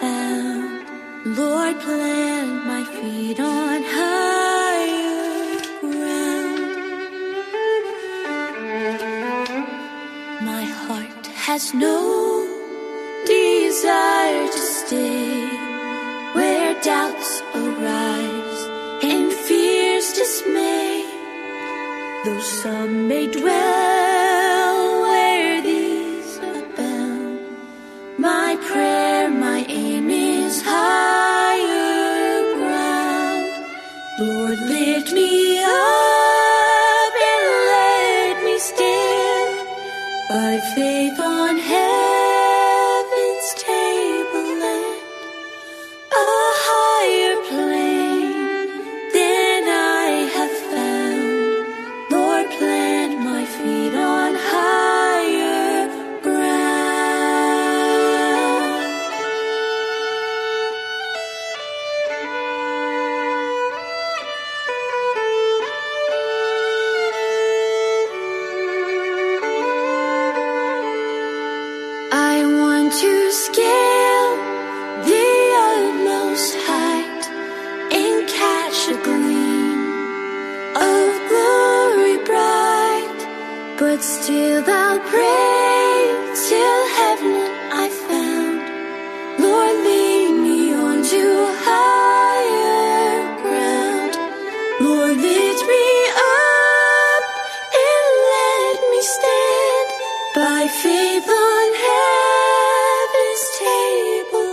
found. Lord, plant my feet on higher ground. My heart has no Save on heaven's table.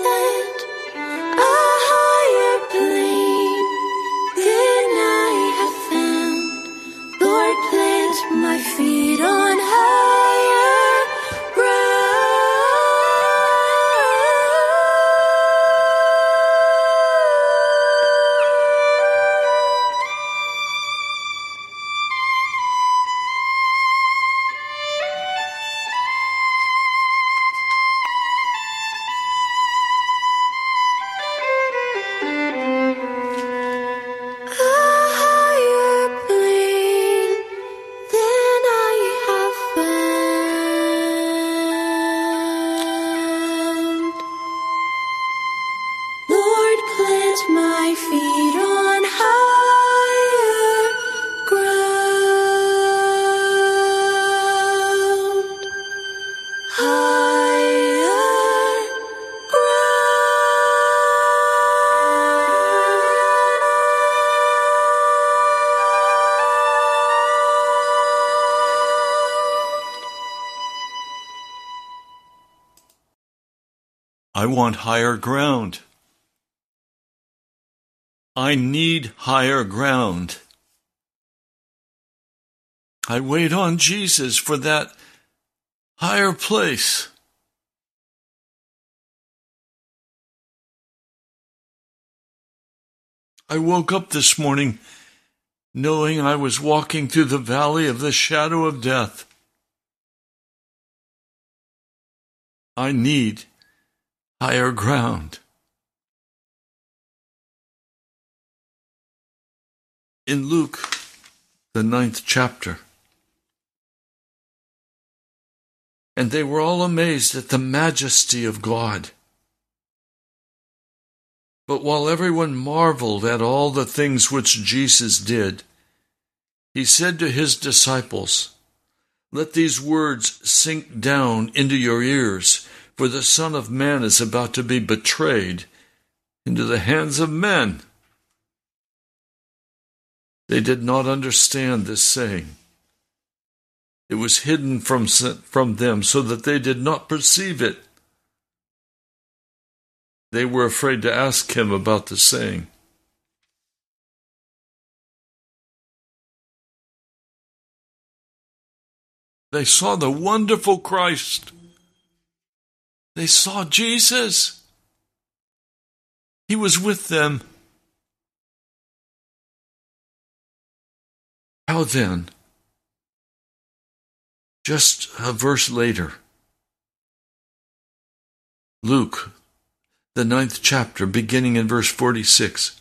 want higher ground. I need higher ground. I wait on Jesus for that higher place. I woke up this morning knowing I was walking through the valley of the shadow of death. I need higher ground. In Luke, the ninth chapter, and they were all amazed at the majesty of God. But while everyone marveled at all the things which Jesus did, he said to his disciples, Let these words sink down into your ears, for the Son of Man is about to be betrayed into the hands of men. They did not understand this saying. It was hidden from, from them so that they did not perceive it. They were afraid to ask him about the saying. They saw the wonderful Christ. They saw Jesus. He was with them. How then? Just a verse later, Luke, the ninth chapter, beginning in verse 46.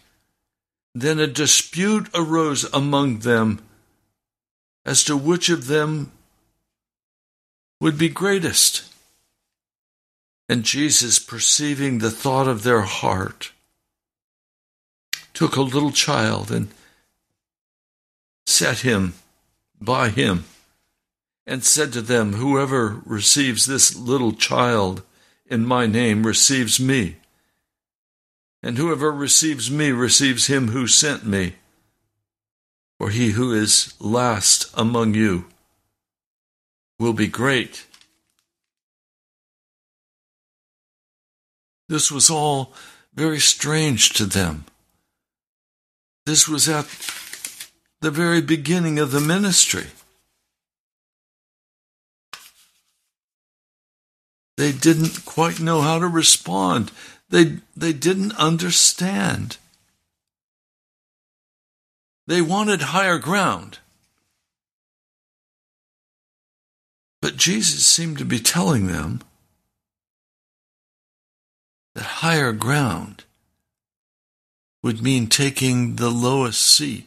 Then a dispute arose among them as to which of them would be greatest. And Jesus, perceiving the thought of their heart, took a little child and set him by him and said to them, Whoever receives this little child in my name receives me, and whoever receives me receives him who sent me. For he who is last among you will be great. This was all very strange to them. This was at the very beginning of the ministry. They didn't quite know how to respond. They, they didn't understand. They wanted higher ground. But Jesus seemed to be telling them that higher ground would mean taking the lowest seat,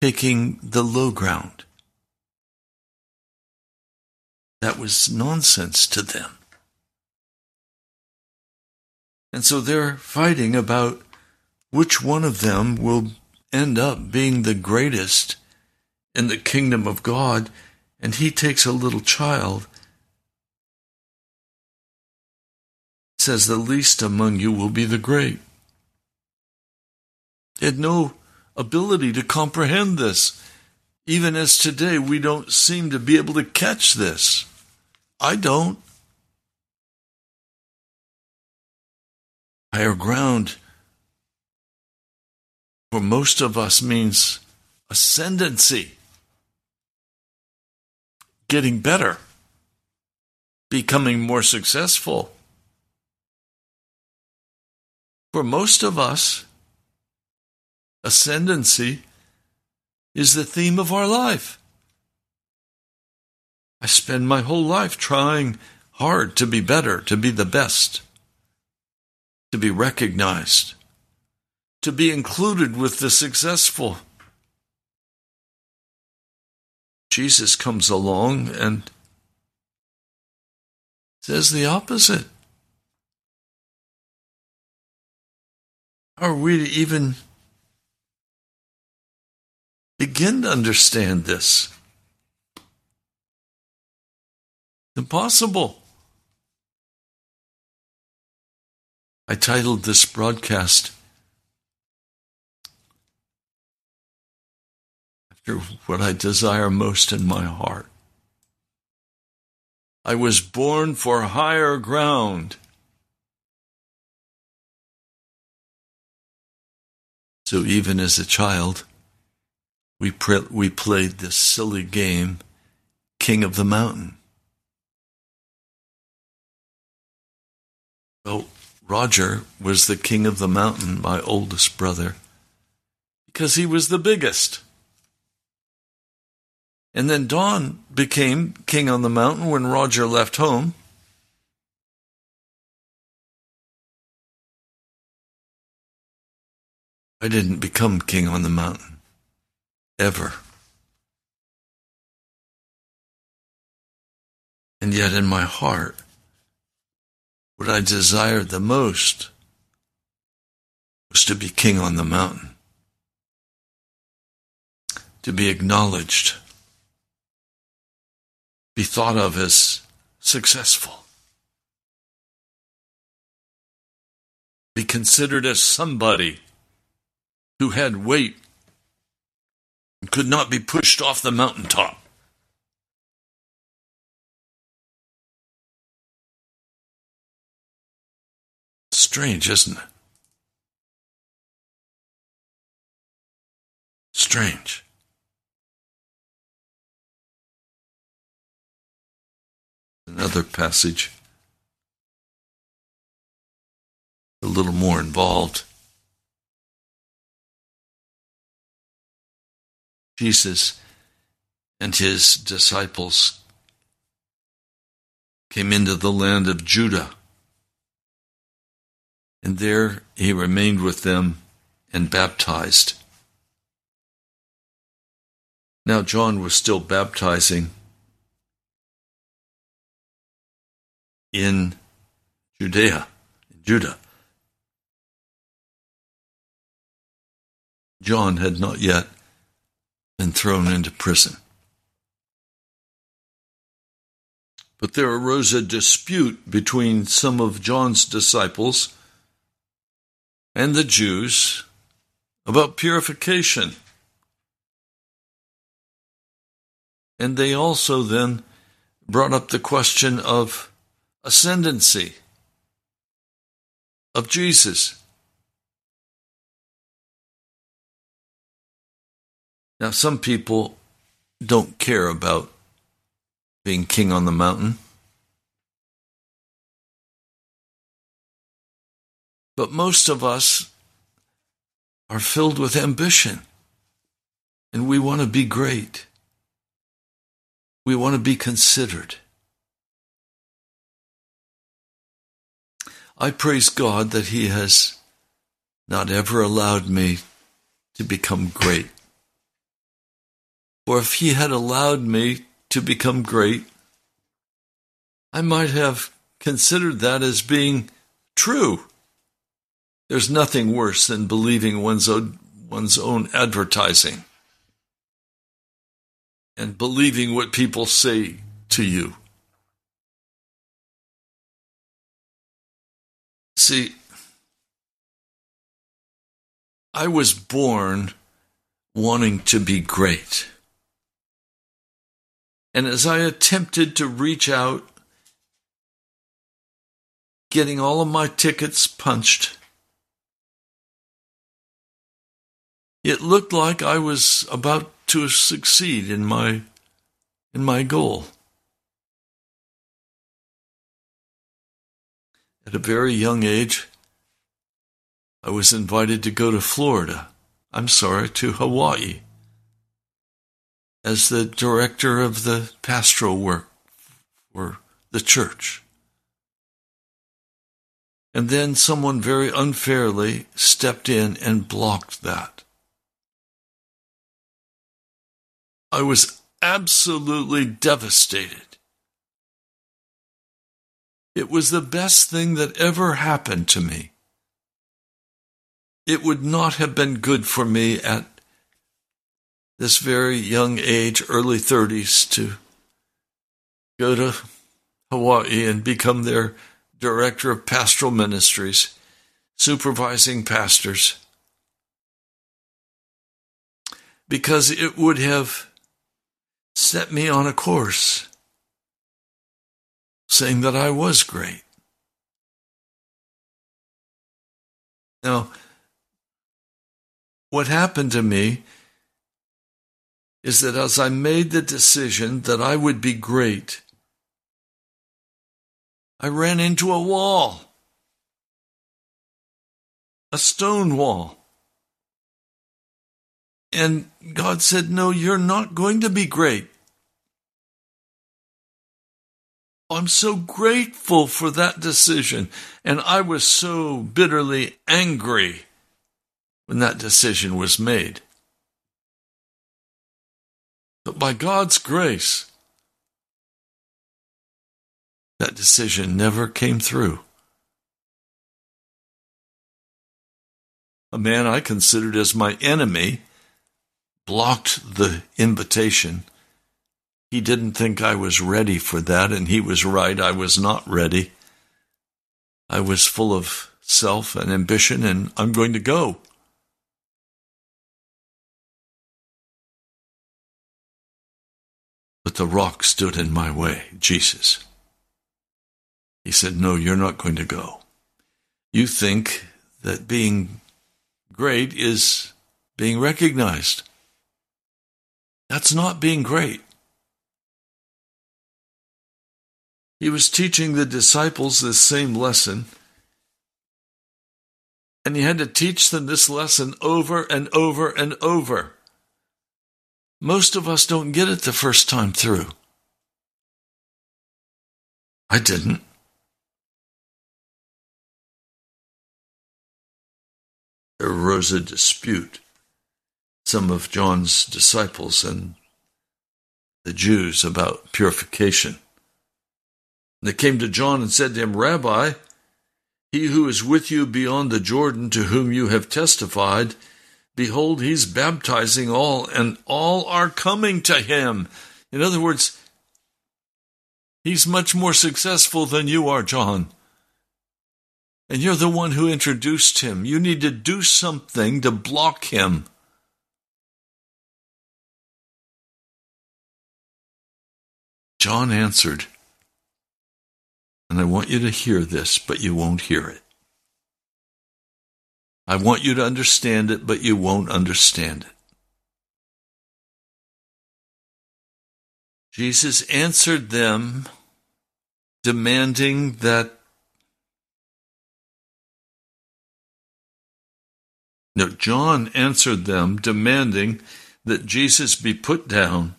taking the low ground. That was nonsense to them. And so they're fighting about which one of them will end up being the greatest in the kingdom of God. And he takes a little child, says, The least among you will be the great. They had no ability to comprehend this. Even as today, we don't seem to be able to catch this. I don't. Higher ground for most of us means ascendancy, getting better, becoming more successful. For most of us, ascendancy is the theme of our life. I spend my whole life trying hard to be better, to be the best, to be recognized, to be included with the successful. Jesus comes along and says the opposite. Are we to even begin to understand this? Impossible. I titled this broadcast after what I desire most in my heart. I was born for higher ground. So even as a child, we, pre- we played this silly game, King of the Mountain. Well, Roger was the king of the mountain, my oldest brother, because he was the biggest. And then Don became king on the mountain when Roger left home. I didn't become king on the mountain. Ever. And yet in my heart, what I desired the most was to be king on the mountain, to be acknowledged, be thought of as successful, be considered as somebody who had weight and could not be pushed off the mountaintop. Strange, isn't it? Strange. Another passage, a little more involved. Jesus and his disciples came into the land of Judah. And there he remained with them and baptized. Now, John was still baptizing in Judea, in Judah. John had not yet been thrown into prison. But there arose a dispute between some of John's disciples and the Jews about purification. And they also then brought up the question of ascendancy of Jesus. Now, some people don't care about being king on the mountain. But most of us are filled with ambition and we want to be great. We want to be considered. I praise God that He has not ever allowed me to become great. For if He had allowed me to become great, I might have considered that as being true. There's nothing worse than believing one's own, one's own advertising and believing what people say to you. See, I was born wanting to be great. And as I attempted to reach out, getting all of my tickets punched, it looked like I was about to succeed in my in my goal. At a very young age, I was invited to go to Florida. I'm sorry, to Hawaii as the director of the pastoral work for the church. And then someone very unfairly stepped in and blocked that. I was absolutely devastated. It was the best thing that ever happened to me. It would not have been good for me at this very young age, early 30s, to go to Hawaii and become their director of pastoral ministries, supervising pastors, because it would have set me on a course saying that I was great. Now, what happened to me is that as I made the decision that I would be great, I ran into a wall. a stone wall. And God said, No, you're not going to be great. I'm so grateful for that decision. And I was so bitterly angry when that decision was made. But by God's grace, that decision never came through. A man I considered as my enemy blocked the invitation he didn't think I was ready for that, and he was right. I was not ready. I was full of self and ambition, and I'm going to go. The rock stood in my way, Jesus. He said, No, you're not going to go. You think that being great is being recognized. That's not being great. He was teaching the disciples this same lesson. And he had to teach them this lesson over and over and over. Most of us don't get it the first time through. I didn't. There arose a dispute. Some of John's disciples and the Jews about purification. They came to John and said to him, Rabbi, he who is with you beyond the Jordan, to whom you have testified, behold, he's baptizing all, and all are coming to him. In other words, he's much more successful than you are, John. And you're the one who introduced him. You need to do something to block him. John answered, and I want you to hear this, but you won't hear it. I want you to understand it, but you won't understand it. Jesus answered them, demanding that No, John answered them, demanding that Jesus be put down.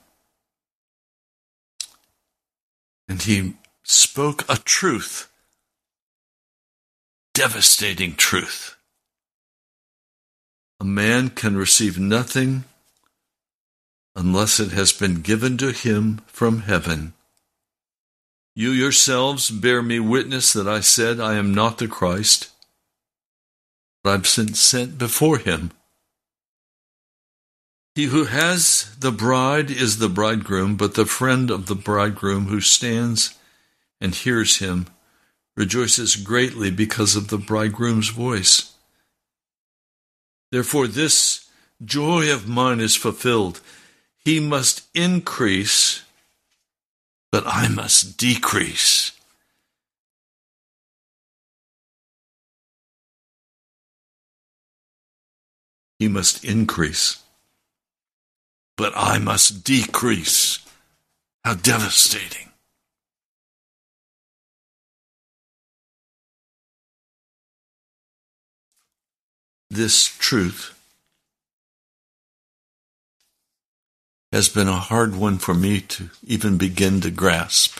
And he spoke a truth, devastating truth. A man can receive nothing unless it has been given to him from heaven. You yourselves bear me witness that I said I am not the Christ, but I've been sent before him. He who has the bride is the bridegroom, but the friend of the bridegroom who stands and hears him rejoices greatly because of the bridegroom's voice. Therefore, this joy of mine is fulfilled. He must increase, but I must decrease. He must increase, but I must decrease. How devastating. This truth has been a hard one for me to even begin to grasp,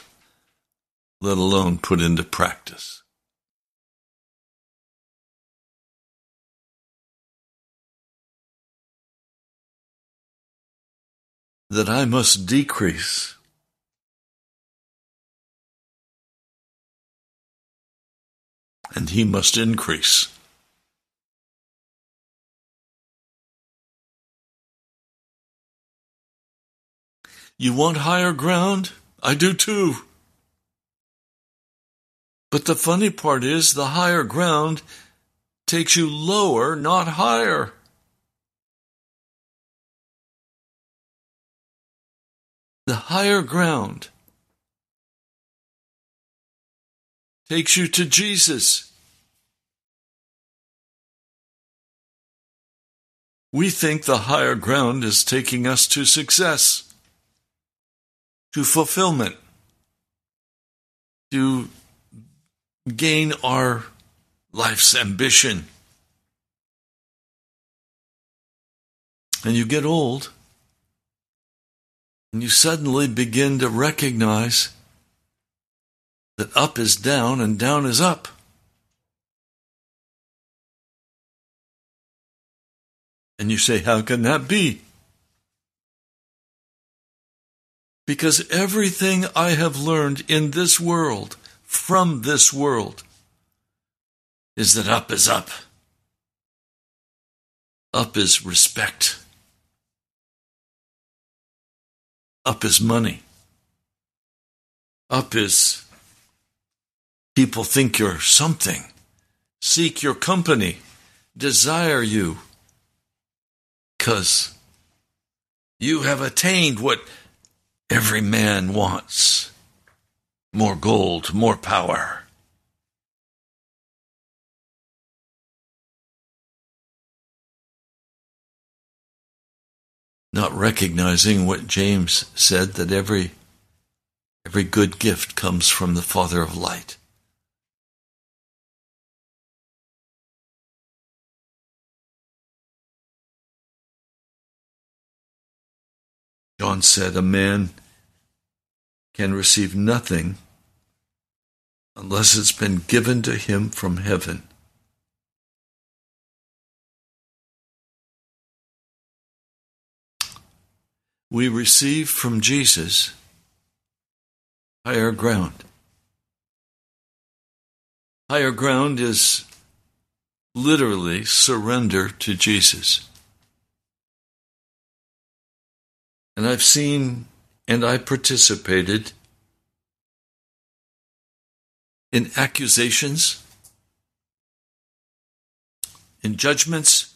let alone put into practice. That I must decrease. And he must increase. You want higher ground? I do too. But the funny part is, the higher ground takes you lower, not higher. The higher ground takes you to Jesus. We think the higher ground is taking us to success to fulfillment, to gain our life's ambition. And you get old, and you suddenly begin to recognize that up is down and down is up. And you say, How can that be? Because everything I have learned in this world, from this world, is that up is up. Up is respect. Up is money. Up is people think you're something, seek your company, desire you, because you have attained what every man wants more gold, more power. Not recognizing what James said that every every good gift comes from the Father of light. John said, A man can receive nothing unless it's been given to him from heaven. We receive from Jesus higher ground. Higher ground is literally surrender to Jesus. And I've seen and I participated in accusations, in judgments,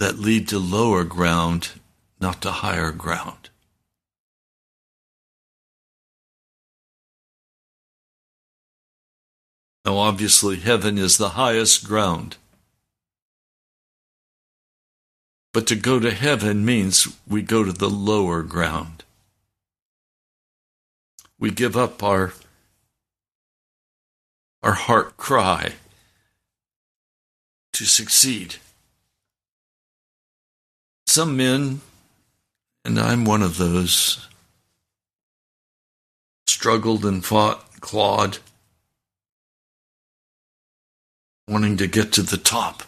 that lead to lower ground, not to higher ground. Now, obviously, heaven is the highest ground. But to go to heaven means we go to the lower ground. We give up our, our heart cry to succeed. Some men, and I'm one of those, struggled and fought, clawed wanting to get to the top.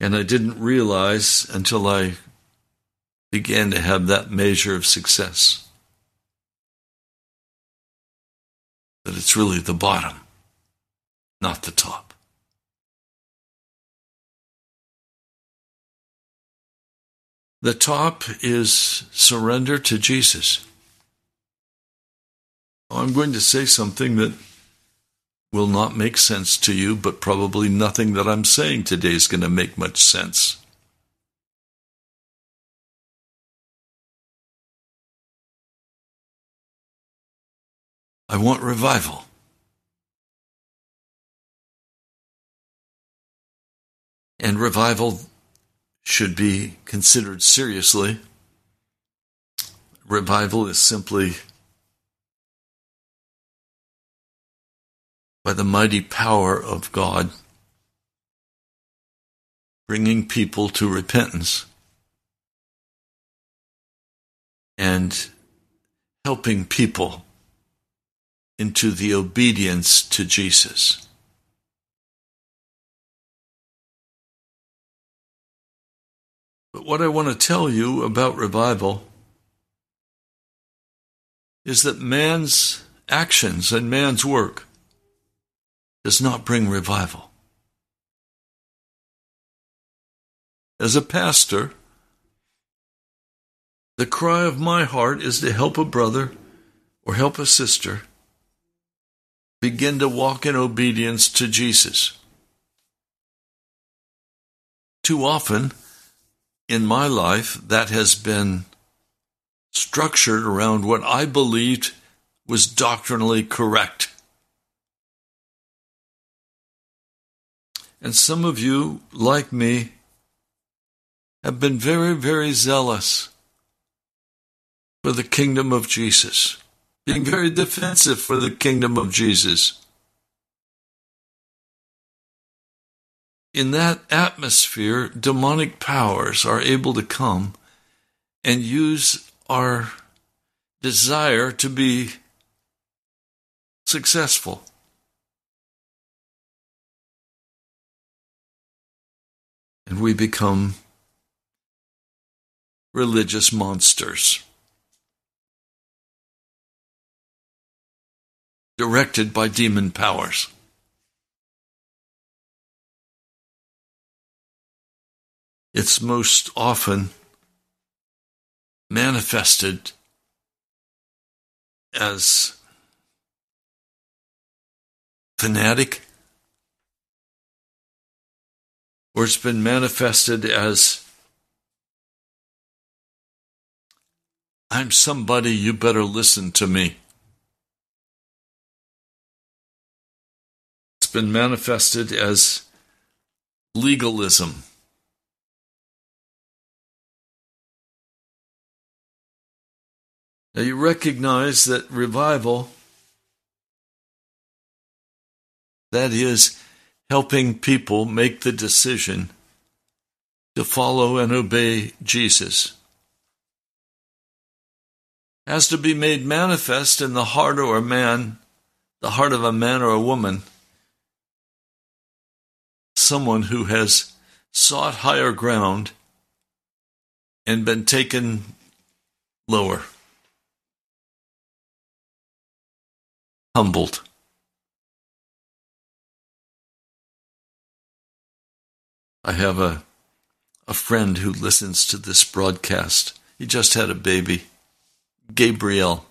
And I didn't realize until I began to have that measure of success that it's really the bottom, not the top. The top is surrender to Jesus. Oh, I'm going to say something that will not make sense to you, but probably nothing that I'm saying today is going to make much sense. I want revival. And revival should be considered seriously. Revival is simply by the mighty power of God, bringing people to repentance and helping people into the obedience to Jesus. But what I want to tell you about revival is that man's actions and man's work does not bring revival. As a pastor, the cry of my heart is to help a brother or help a sister begin to walk in obedience to Jesus. Too often in my life, that has been structured around what I believed was doctrinally correct. And some of you, like me, have been very, very zealous for the kingdom of Jesus. being very defensive for the kingdom of Jesus. In that atmosphere, demonic powers are able to come and use our desire to be successful. And we become religious monsters. Directed by demon powers. It's most often manifested as fanatic, or it's been manifested as I'm somebody, you better listen to me. It's been manifested as legalism. Now you recognize that revival, that is, helping people make the decision to follow and obey Jesus, has to be made manifest in the heart of a man, the heart of a man or a woman, someone who has sought higher ground and been taken lower. humbled. I have a a friend who listens to this broadcast. He just had a baby, Gabriel.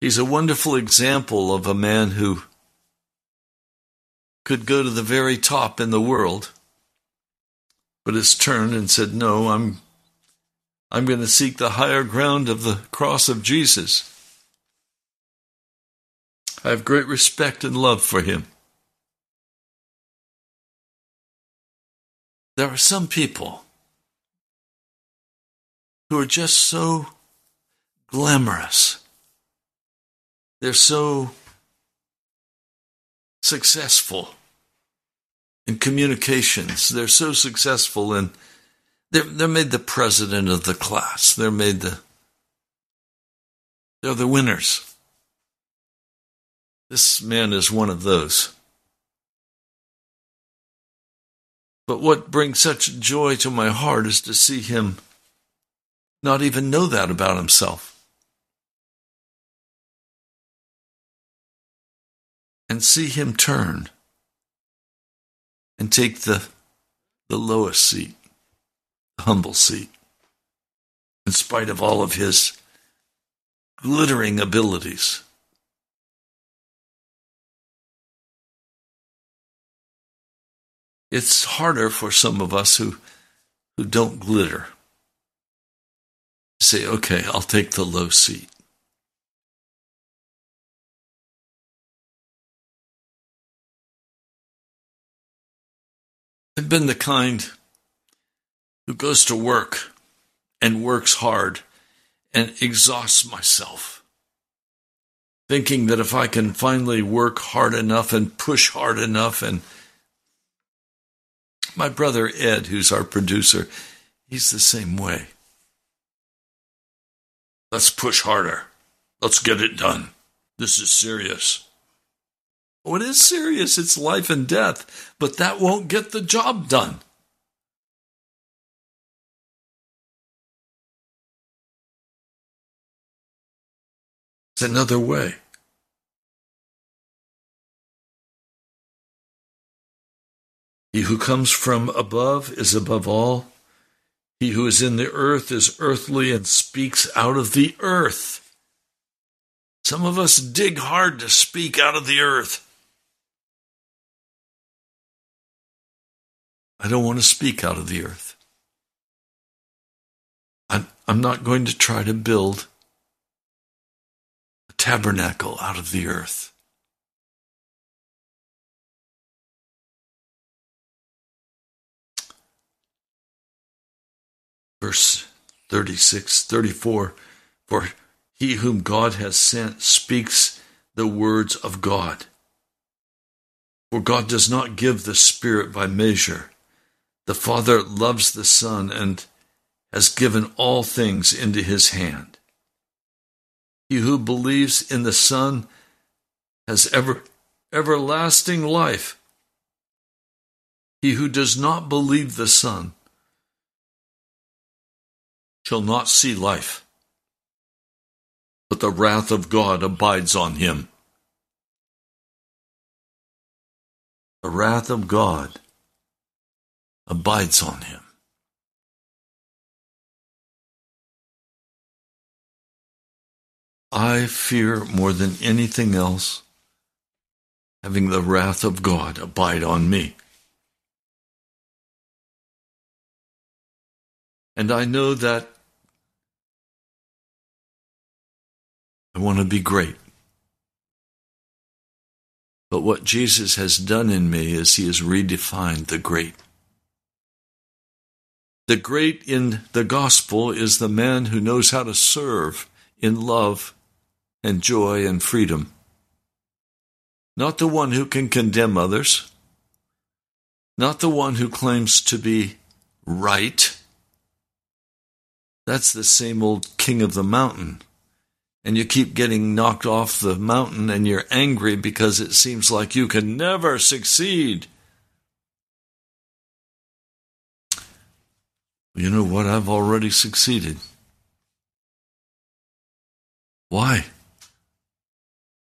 He's a wonderful example of a man who could go to the very top in the world, but has turned and said, No, I'm I'm going to seek the higher ground of the cross of Jesus. I have great respect and love for him. There are some people who are just so glamorous. They're so successful in communications. They're so successful in they're, they're made the president of the class. They're made the, they're the winners. This man is one of those. But what brings such joy to my heart is to see him not even know that about himself. And see him turn and take the, the lowest seat the humble seat, in spite of all of his glittering abilities. It's harder for some of us who, who don't glitter say, okay, I'll take the low seat. I've been the kind who goes to work and works hard and exhausts myself, thinking that if I can finally work hard enough and push hard enough, and my brother Ed, who's our producer, he's the same way. Let's push harder. Let's get it done. This is serious. Oh, it is serious. It's life and death, but that won't get the job done. It's another way. He who comes from above is above all. He who is in the earth is earthly and speaks out of the earth. Some of us dig hard to speak out of the earth. I don't want to speak out of the earth. I'm, I'm not going to try to build a tabernacle out of the earth. Verse 36, 34. For he whom God has sent speaks the words of God. For God does not give the Spirit by measure. The Father loves the Son and has given all things into his hand. He who believes in the Son has ever, everlasting life. He who does not believe the Son shall not see life, but the wrath of God abides on him. The wrath of God abides on him. I fear more than anything else having the wrath of God abide on me. And I know that I want to be great. But what Jesus has done in me is he has redefined the great. The great in the gospel is the man who knows how to serve in love and joy and freedom. Not the one who can condemn others, not the one who claims to be right. That's the same old king of the mountain. And you keep getting knocked off the mountain and you're angry because it seems like you can never succeed. You know what? I've already succeeded. Why?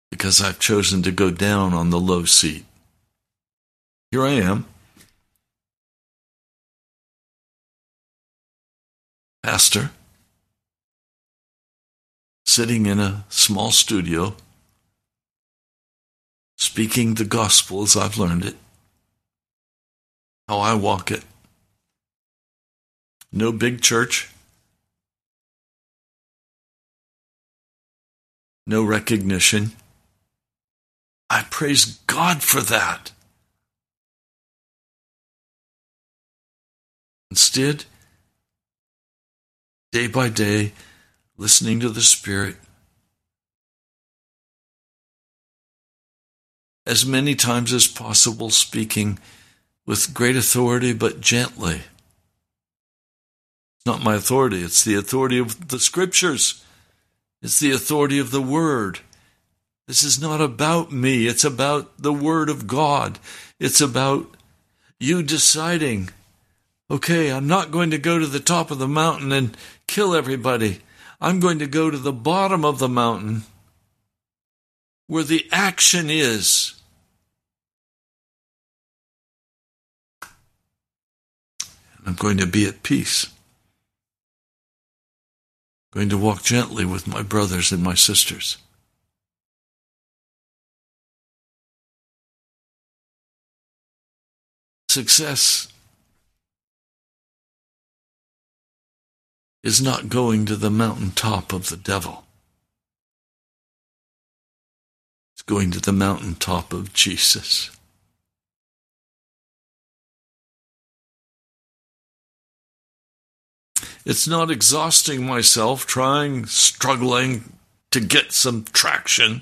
Because I've chosen to go down on the low seat. Here I am. Pastor, sitting in a small studio, speaking the gospel as I've learned it, how I walk it. No big church. No recognition. I praise God for that. Instead, day by day, listening to the Spirit, as many times as possible, speaking with great authority but gently. It's not my authority, it's the authority of the Scriptures, it's the authority of the Word. This is not about me, it's about the Word of God. It's about you deciding okay, I'm not going to go to the top of the mountain and kill everybody. I'm going to go to the bottom of the mountain where the action is. I'm going to be at peace. I'm going to walk gently with my brothers and my sisters. Success is not going to the mountaintop of the devil. It's going to the mountaintop of Jesus. It's not exhausting myself trying, struggling to get some traction.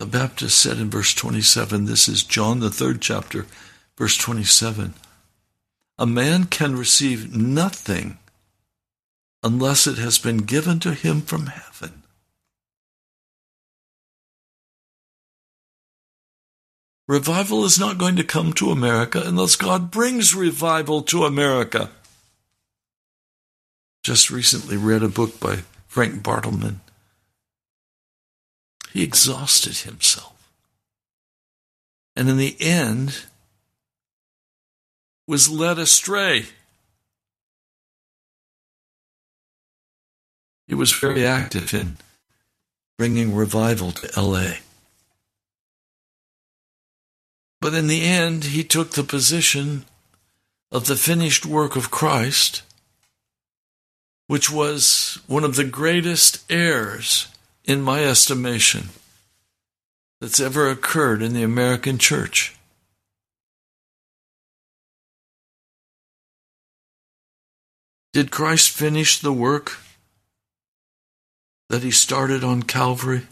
The Baptist said in verse 27, this is John, the third chapter, verse 27. A man can receive nothing unless it has been given to him from heaven. Revival is not going to come to America unless God brings revival to America. Just recently read a book by Frank Bartleman he exhausted himself. And in the end, was led astray. He was very active in bringing revival to LA. But in the end, he took the position of the finished work of Christ, which was one of the greatest errors in my estimation, that's ever occurred in the American church. Did Christ finish the work that he started on Calvary?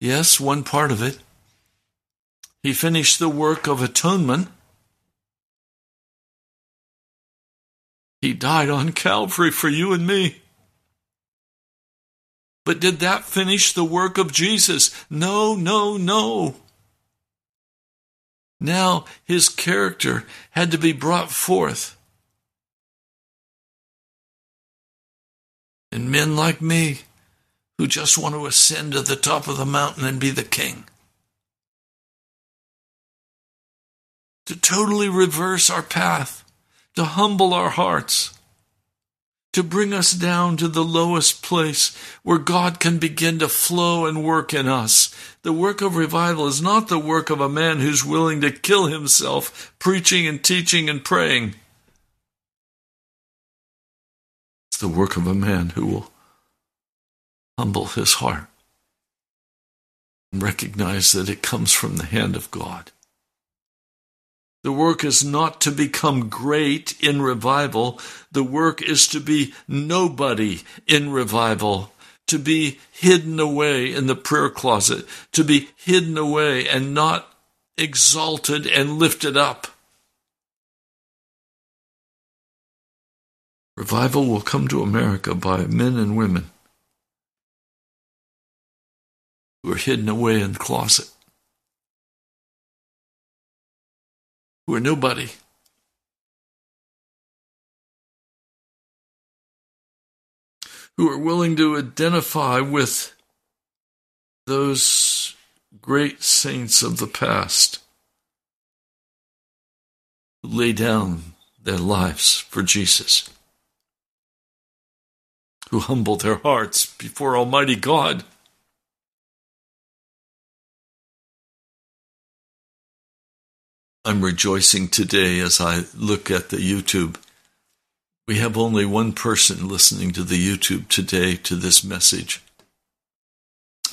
Yes, one part of it. He finished the work of atonement. He died on Calvary for you and me. But did that finish the work of Jesus? No, no, no. Now his character had to be brought forth. And men like me who just want to ascend to the top of the mountain and be the king. To totally reverse our path, to humble our hearts, to bring us down to the lowest place where God can begin to flow and work in us. The work of revival is not the work of a man who's willing to kill himself preaching and teaching and praying. It's the work of a man who will humble his heart and recognize that it comes from the hand of God. The work is not to become great in revival. The work is to be nobody in revival, to be hidden away in the prayer closet, to be hidden away and not exalted and lifted up. Revival will come to America by men and women who are hidden away in the closet. Who are nobody. Who are willing to identify with those great saints of the past who lay down their lives for Jesus, who humble their hearts before Almighty God. I'm rejoicing today as I look at the YouTube. We have only one person listening to the YouTube today to this message.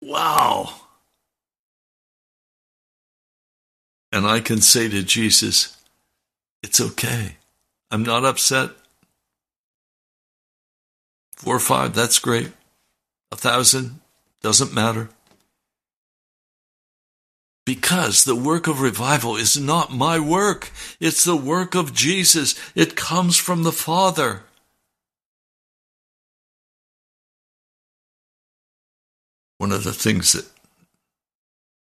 wow. And I can say to Jesus, it's okay. I'm not upset. Four or five, that's great. A thousand, doesn't matter. Because the work of revival is not my work. It's the work of Jesus. It comes from the Father. One of the things that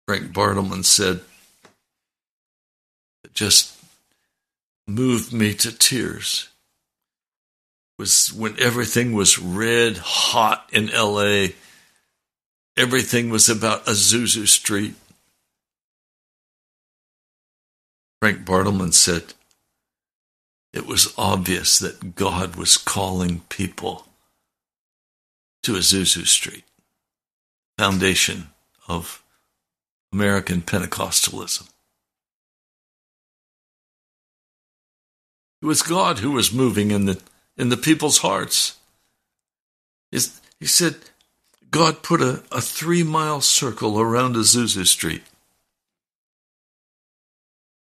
Frank Bartleman said that just moved me to tears was when everything was red hot in LA. Everything was about Azusa Street. Frank Bartleman said, it was obvious that God was calling people to Azusa Street, foundation of American Pentecostalism. It was God who was moving in the in the people's hearts. He said, God put a, a three mile circle around Azusa Street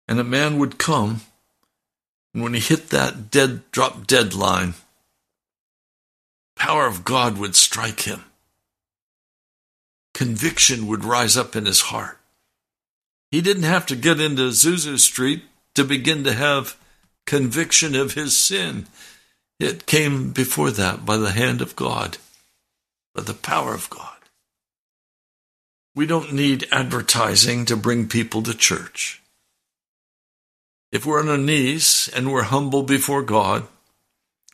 and a man would come, and when he hit that dead drop dead line, power of God would strike him. Conviction would rise up in his heart. He didn't have to get into Azusa Street to begin to have conviction of his sin. It came before that by the hand of God, by the power of God. We don't need advertising to bring people to church. If we're on our knees and we're humble before God,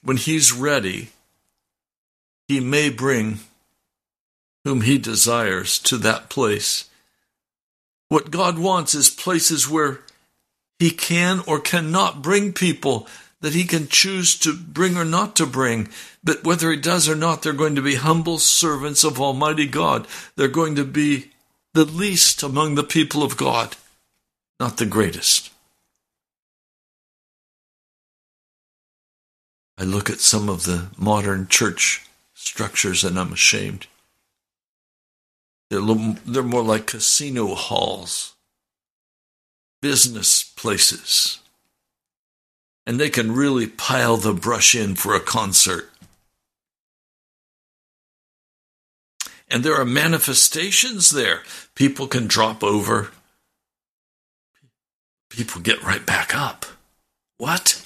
when He's ready, He may bring whom He desires to that place. What God wants is places where He can or cannot bring people that He can choose to bring or not to bring. But whether He does or not, they're going to be humble servants of Almighty God. They're going to be the least among the people of God, not the greatest. I look at some of the modern church structures and I'm ashamed. They're, little, they're more like casino halls, business places. And they can really pile the brush in for a concert. And there are manifestations there. People can drop over. People get right back up. What?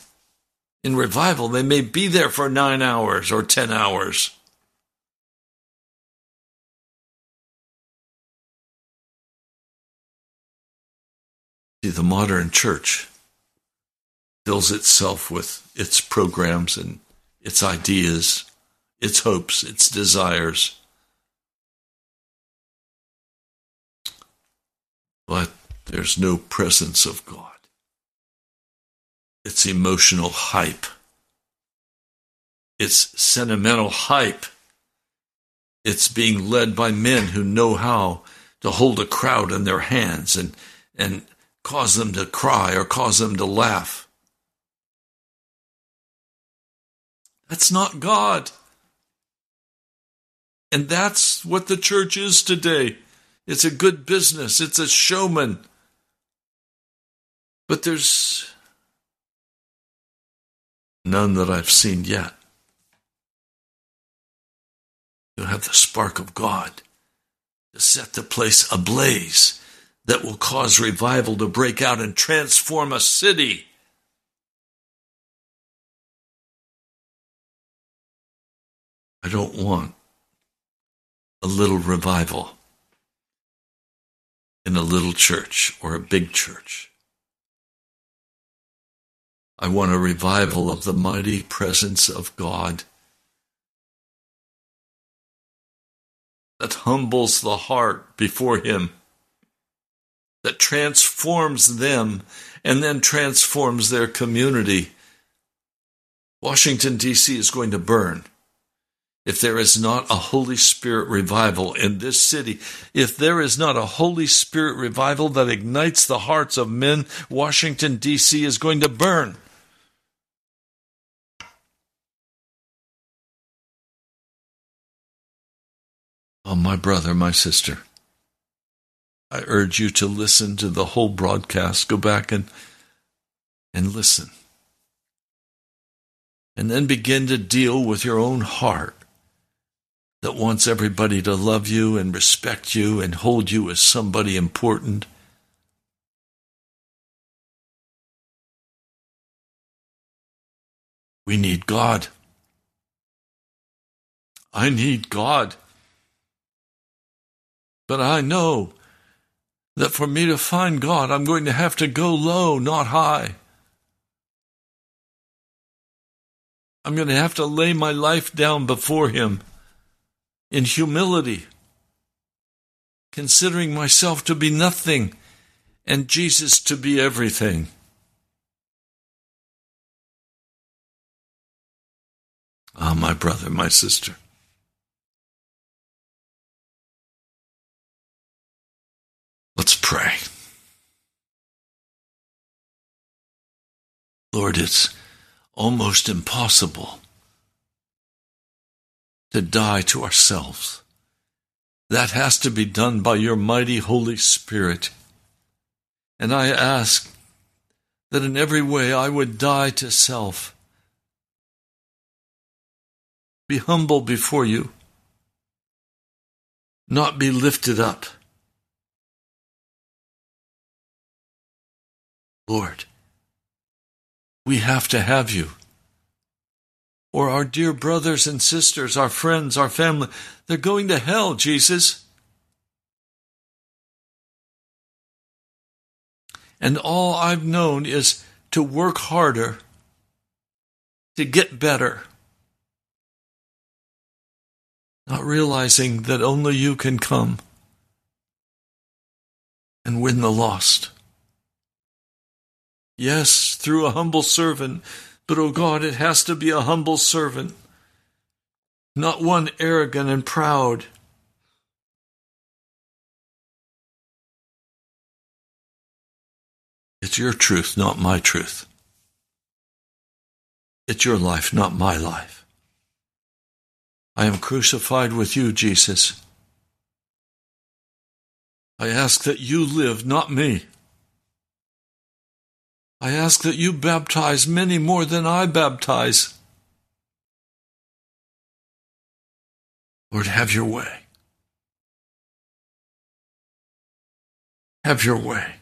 In revival, they may be there for nine hours or ten hours. See, the modern church fills itself with its programs and its ideas, its hopes, its desires. But there's no presence of God. It's emotional hype. It's sentimental hype. It's being led by men who know how to hold a crowd in their hands and, and cause them to cry or cause them to laugh. That's not God. And that's what the church is today. It's a good business, it's a showman. But there's none that I've seen yet. You have the spark of God to set the place ablaze that will cause revival to break out and transform a city. I don't want a little revival in a little church or a big church. I want a revival of the mighty presence of God that humbles the heart before Him, that transforms them and then transforms their community. Washington, D.C. is going to burn if there is not a Holy Spirit revival in this city, if there is not a Holy Spirit revival that ignites the hearts of men, Washington, D.C. is going to burn. Oh, my brother, my sister, I urge you to listen to the whole broadcast. Go back and, and listen. And then begin to deal with your own heart that wants everybody to love you and respect you and hold you as somebody important. We need God. I need God. But I know that for me to find God, I'm going to have to go low, not high. I'm going to have to lay my life down before Him in humility, considering myself to be nothing and Jesus to be everything. Ah, oh, my brother, my sister. Let's pray. Lord, it's almost impossible to die to ourselves. That has to be done by your mighty Holy Spirit. And I ask that in every way I would die to self, be humble before you, not be lifted up. Lord, we have to have you or our dear brothers and sisters, our friends, our family, they're going to hell, Jesus. And all I've known is to work harder, to get better, not realizing that only you can come and win the lost. Yes, through a humble servant but, oh God, it has to be a humble servant, not one arrogant and proud. It's your truth, not my truth. It's your life, not my life. I am crucified with you, Jesus. I ask that you live, not me. I ask that you baptize many more than I baptize. Lord, have your way. Have your way.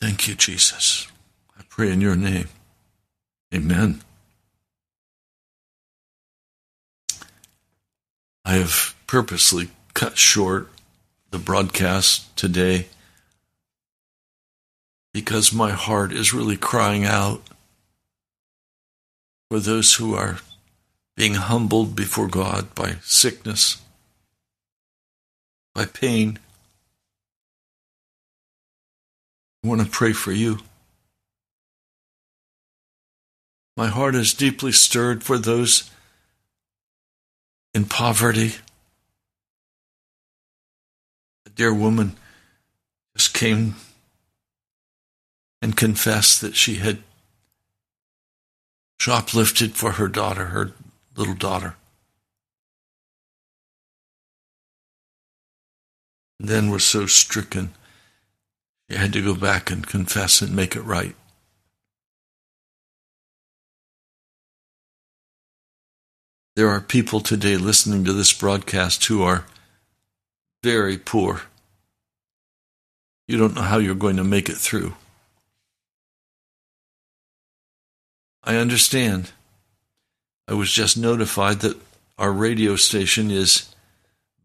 Thank you, Jesus. I pray in your name. Amen. I have purposely cut short the broadcast today because my heart is really crying out for those who are being humbled before God by sickness, by pain. I want to pray for you. My heart is deeply stirred for those in poverty. Dear woman just came and confessed that she had shoplifted for her daughter, her little daughter. And then was so stricken, she had to go back and confess and make it right. There are people today listening to this broadcast who are very poor. You don't know how you're going to make it through. I understand. I was just notified that our radio station is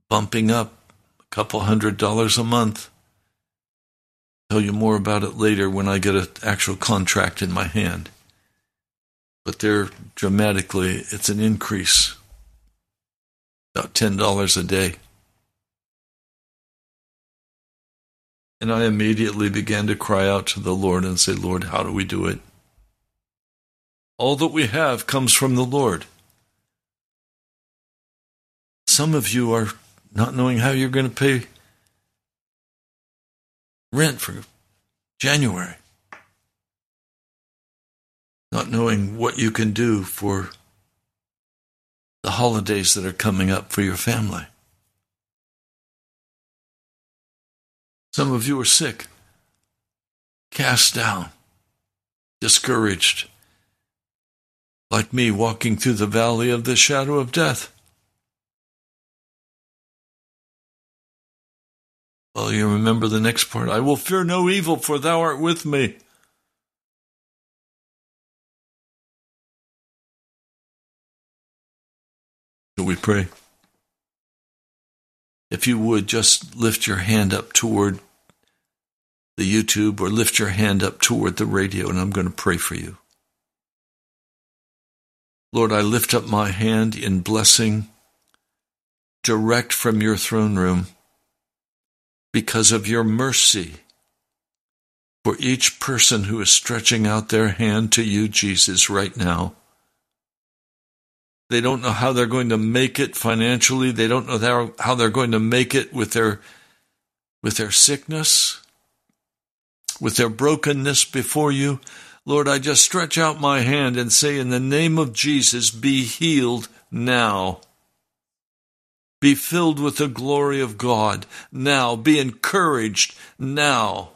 bumping up a couple hundred dollars a month. Tell you more about it later when I get an actual contract in my hand but they're dramatically, it's an increase, about $10 a day. And I immediately began to cry out to the Lord and say, Lord, how do we do it? All that we have comes from the Lord. Some of you are not knowing how you're going to pay rent for January not knowing what you can do for the holidays that are coming up for your family. Some of you are sick, cast down, discouraged, like me walking through the valley of the shadow of death. Well, you remember the next part I will fear no evil, for thou art with me. Shall we pray? If you would just lift your hand up toward the YouTube or lift your hand up toward the radio, and I'm going to pray for you. Lord, I lift up my hand in blessing direct from your throne room because of your mercy for each person who is stretching out their hand to you, Jesus, right now. They don't know how they're going to make it financially. They don't know how they're going to make it with their, with their sickness, with their brokenness before you. Lord, I just stretch out my hand and say, in the name of Jesus, be healed now. Be filled with the glory of God now. Be encouraged now.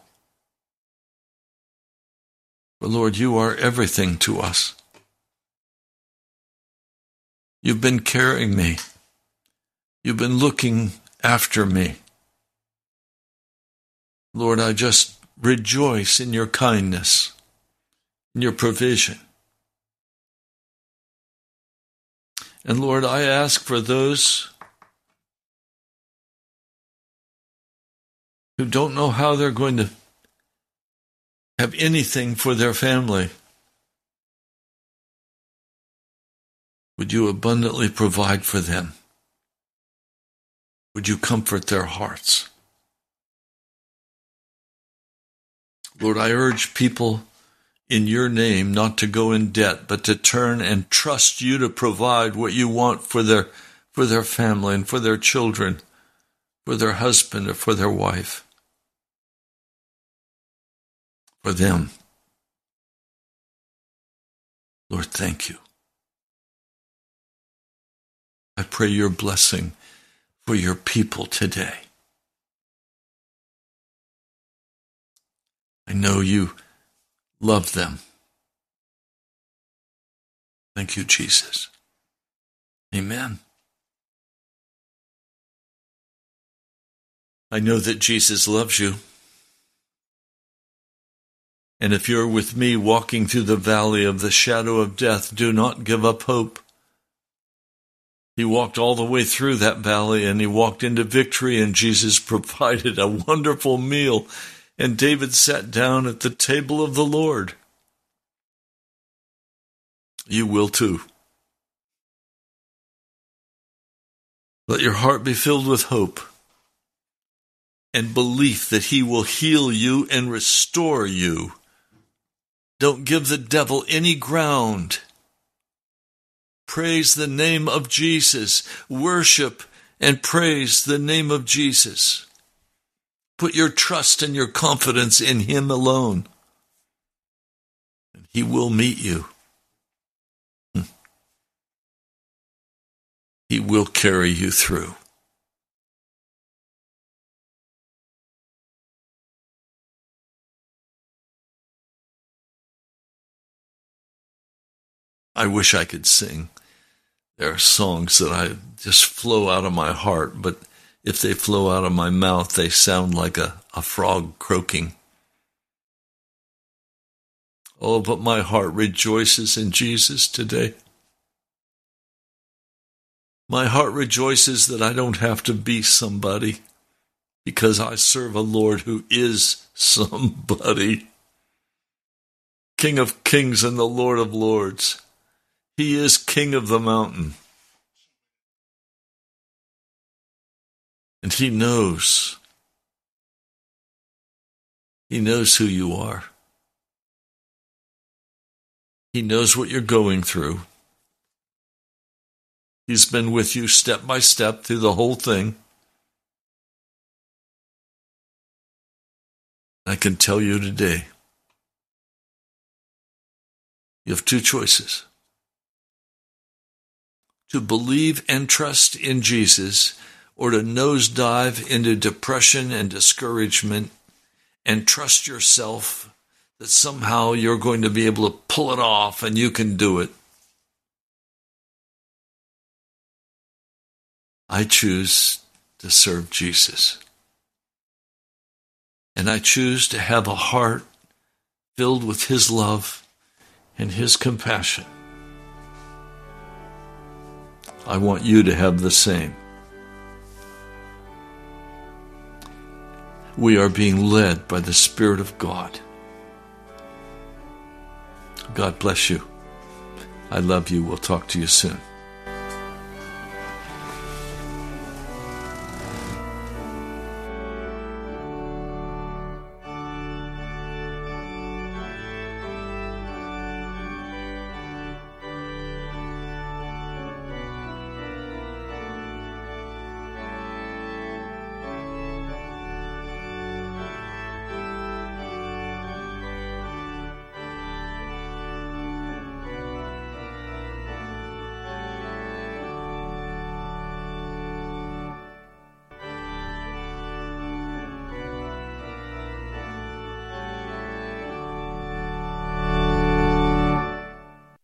But Lord, you are everything to us. You've been carrying me. You've been looking after me. Lord, I just rejoice in your kindness, in your provision. And Lord, I ask for those who don't know how they're going to have anything for their family. Would you abundantly provide for them? Would you comfort their hearts? Lord, I urge people in your name not to go in debt, but to turn and trust you to provide what you want for their, for their family and for their children, for their husband or for their wife, for them. Lord, thank you. I pray your blessing for your people today. I know you love them. Thank you, Jesus. Amen. I know that Jesus loves you. And if you're with me walking through the valley of the shadow of death, do not give up hope. He walked all the way through that valley and he walked into victory, and Jesus provided a wonderful meal. And David sat down at the table of the Lord. You will too. Let your heart be filled with hope and belief that He will heal you and restore you. Don't give the devil any ground. Praise the name of Jesus. Worship and praise the name of Jesus. Put your trust and your confidence in Him alone. And He will meet you. Hmm. He will carry you through. I wish I could sing. There are songs that I just flow out of my heart, but if they flow out of my mouth, they sound like a, a frog croaking. Oh, but my heart rejoices in Jesus today. My heart rejoices that I don't have to be somebody because I serve a Lord who is somebody. King of kings and the Lord of lords. He is King of the mountain. And He knows. He knows who you are. He knows what you're going through. He's been with you step by step through the whole thing. I can tell you today you have two choices to believe and trust in Jesus or to nosedive into depression and discouragement and trust yourself that somehow you're going to be able to pull it off and you can do it. I choose to serve Jesus. And I choose to have a heart filled with His love and His compassion. I want you to have the same. We are being led by the Spirit of God. God bless you. I love you. We'll talk to you soon.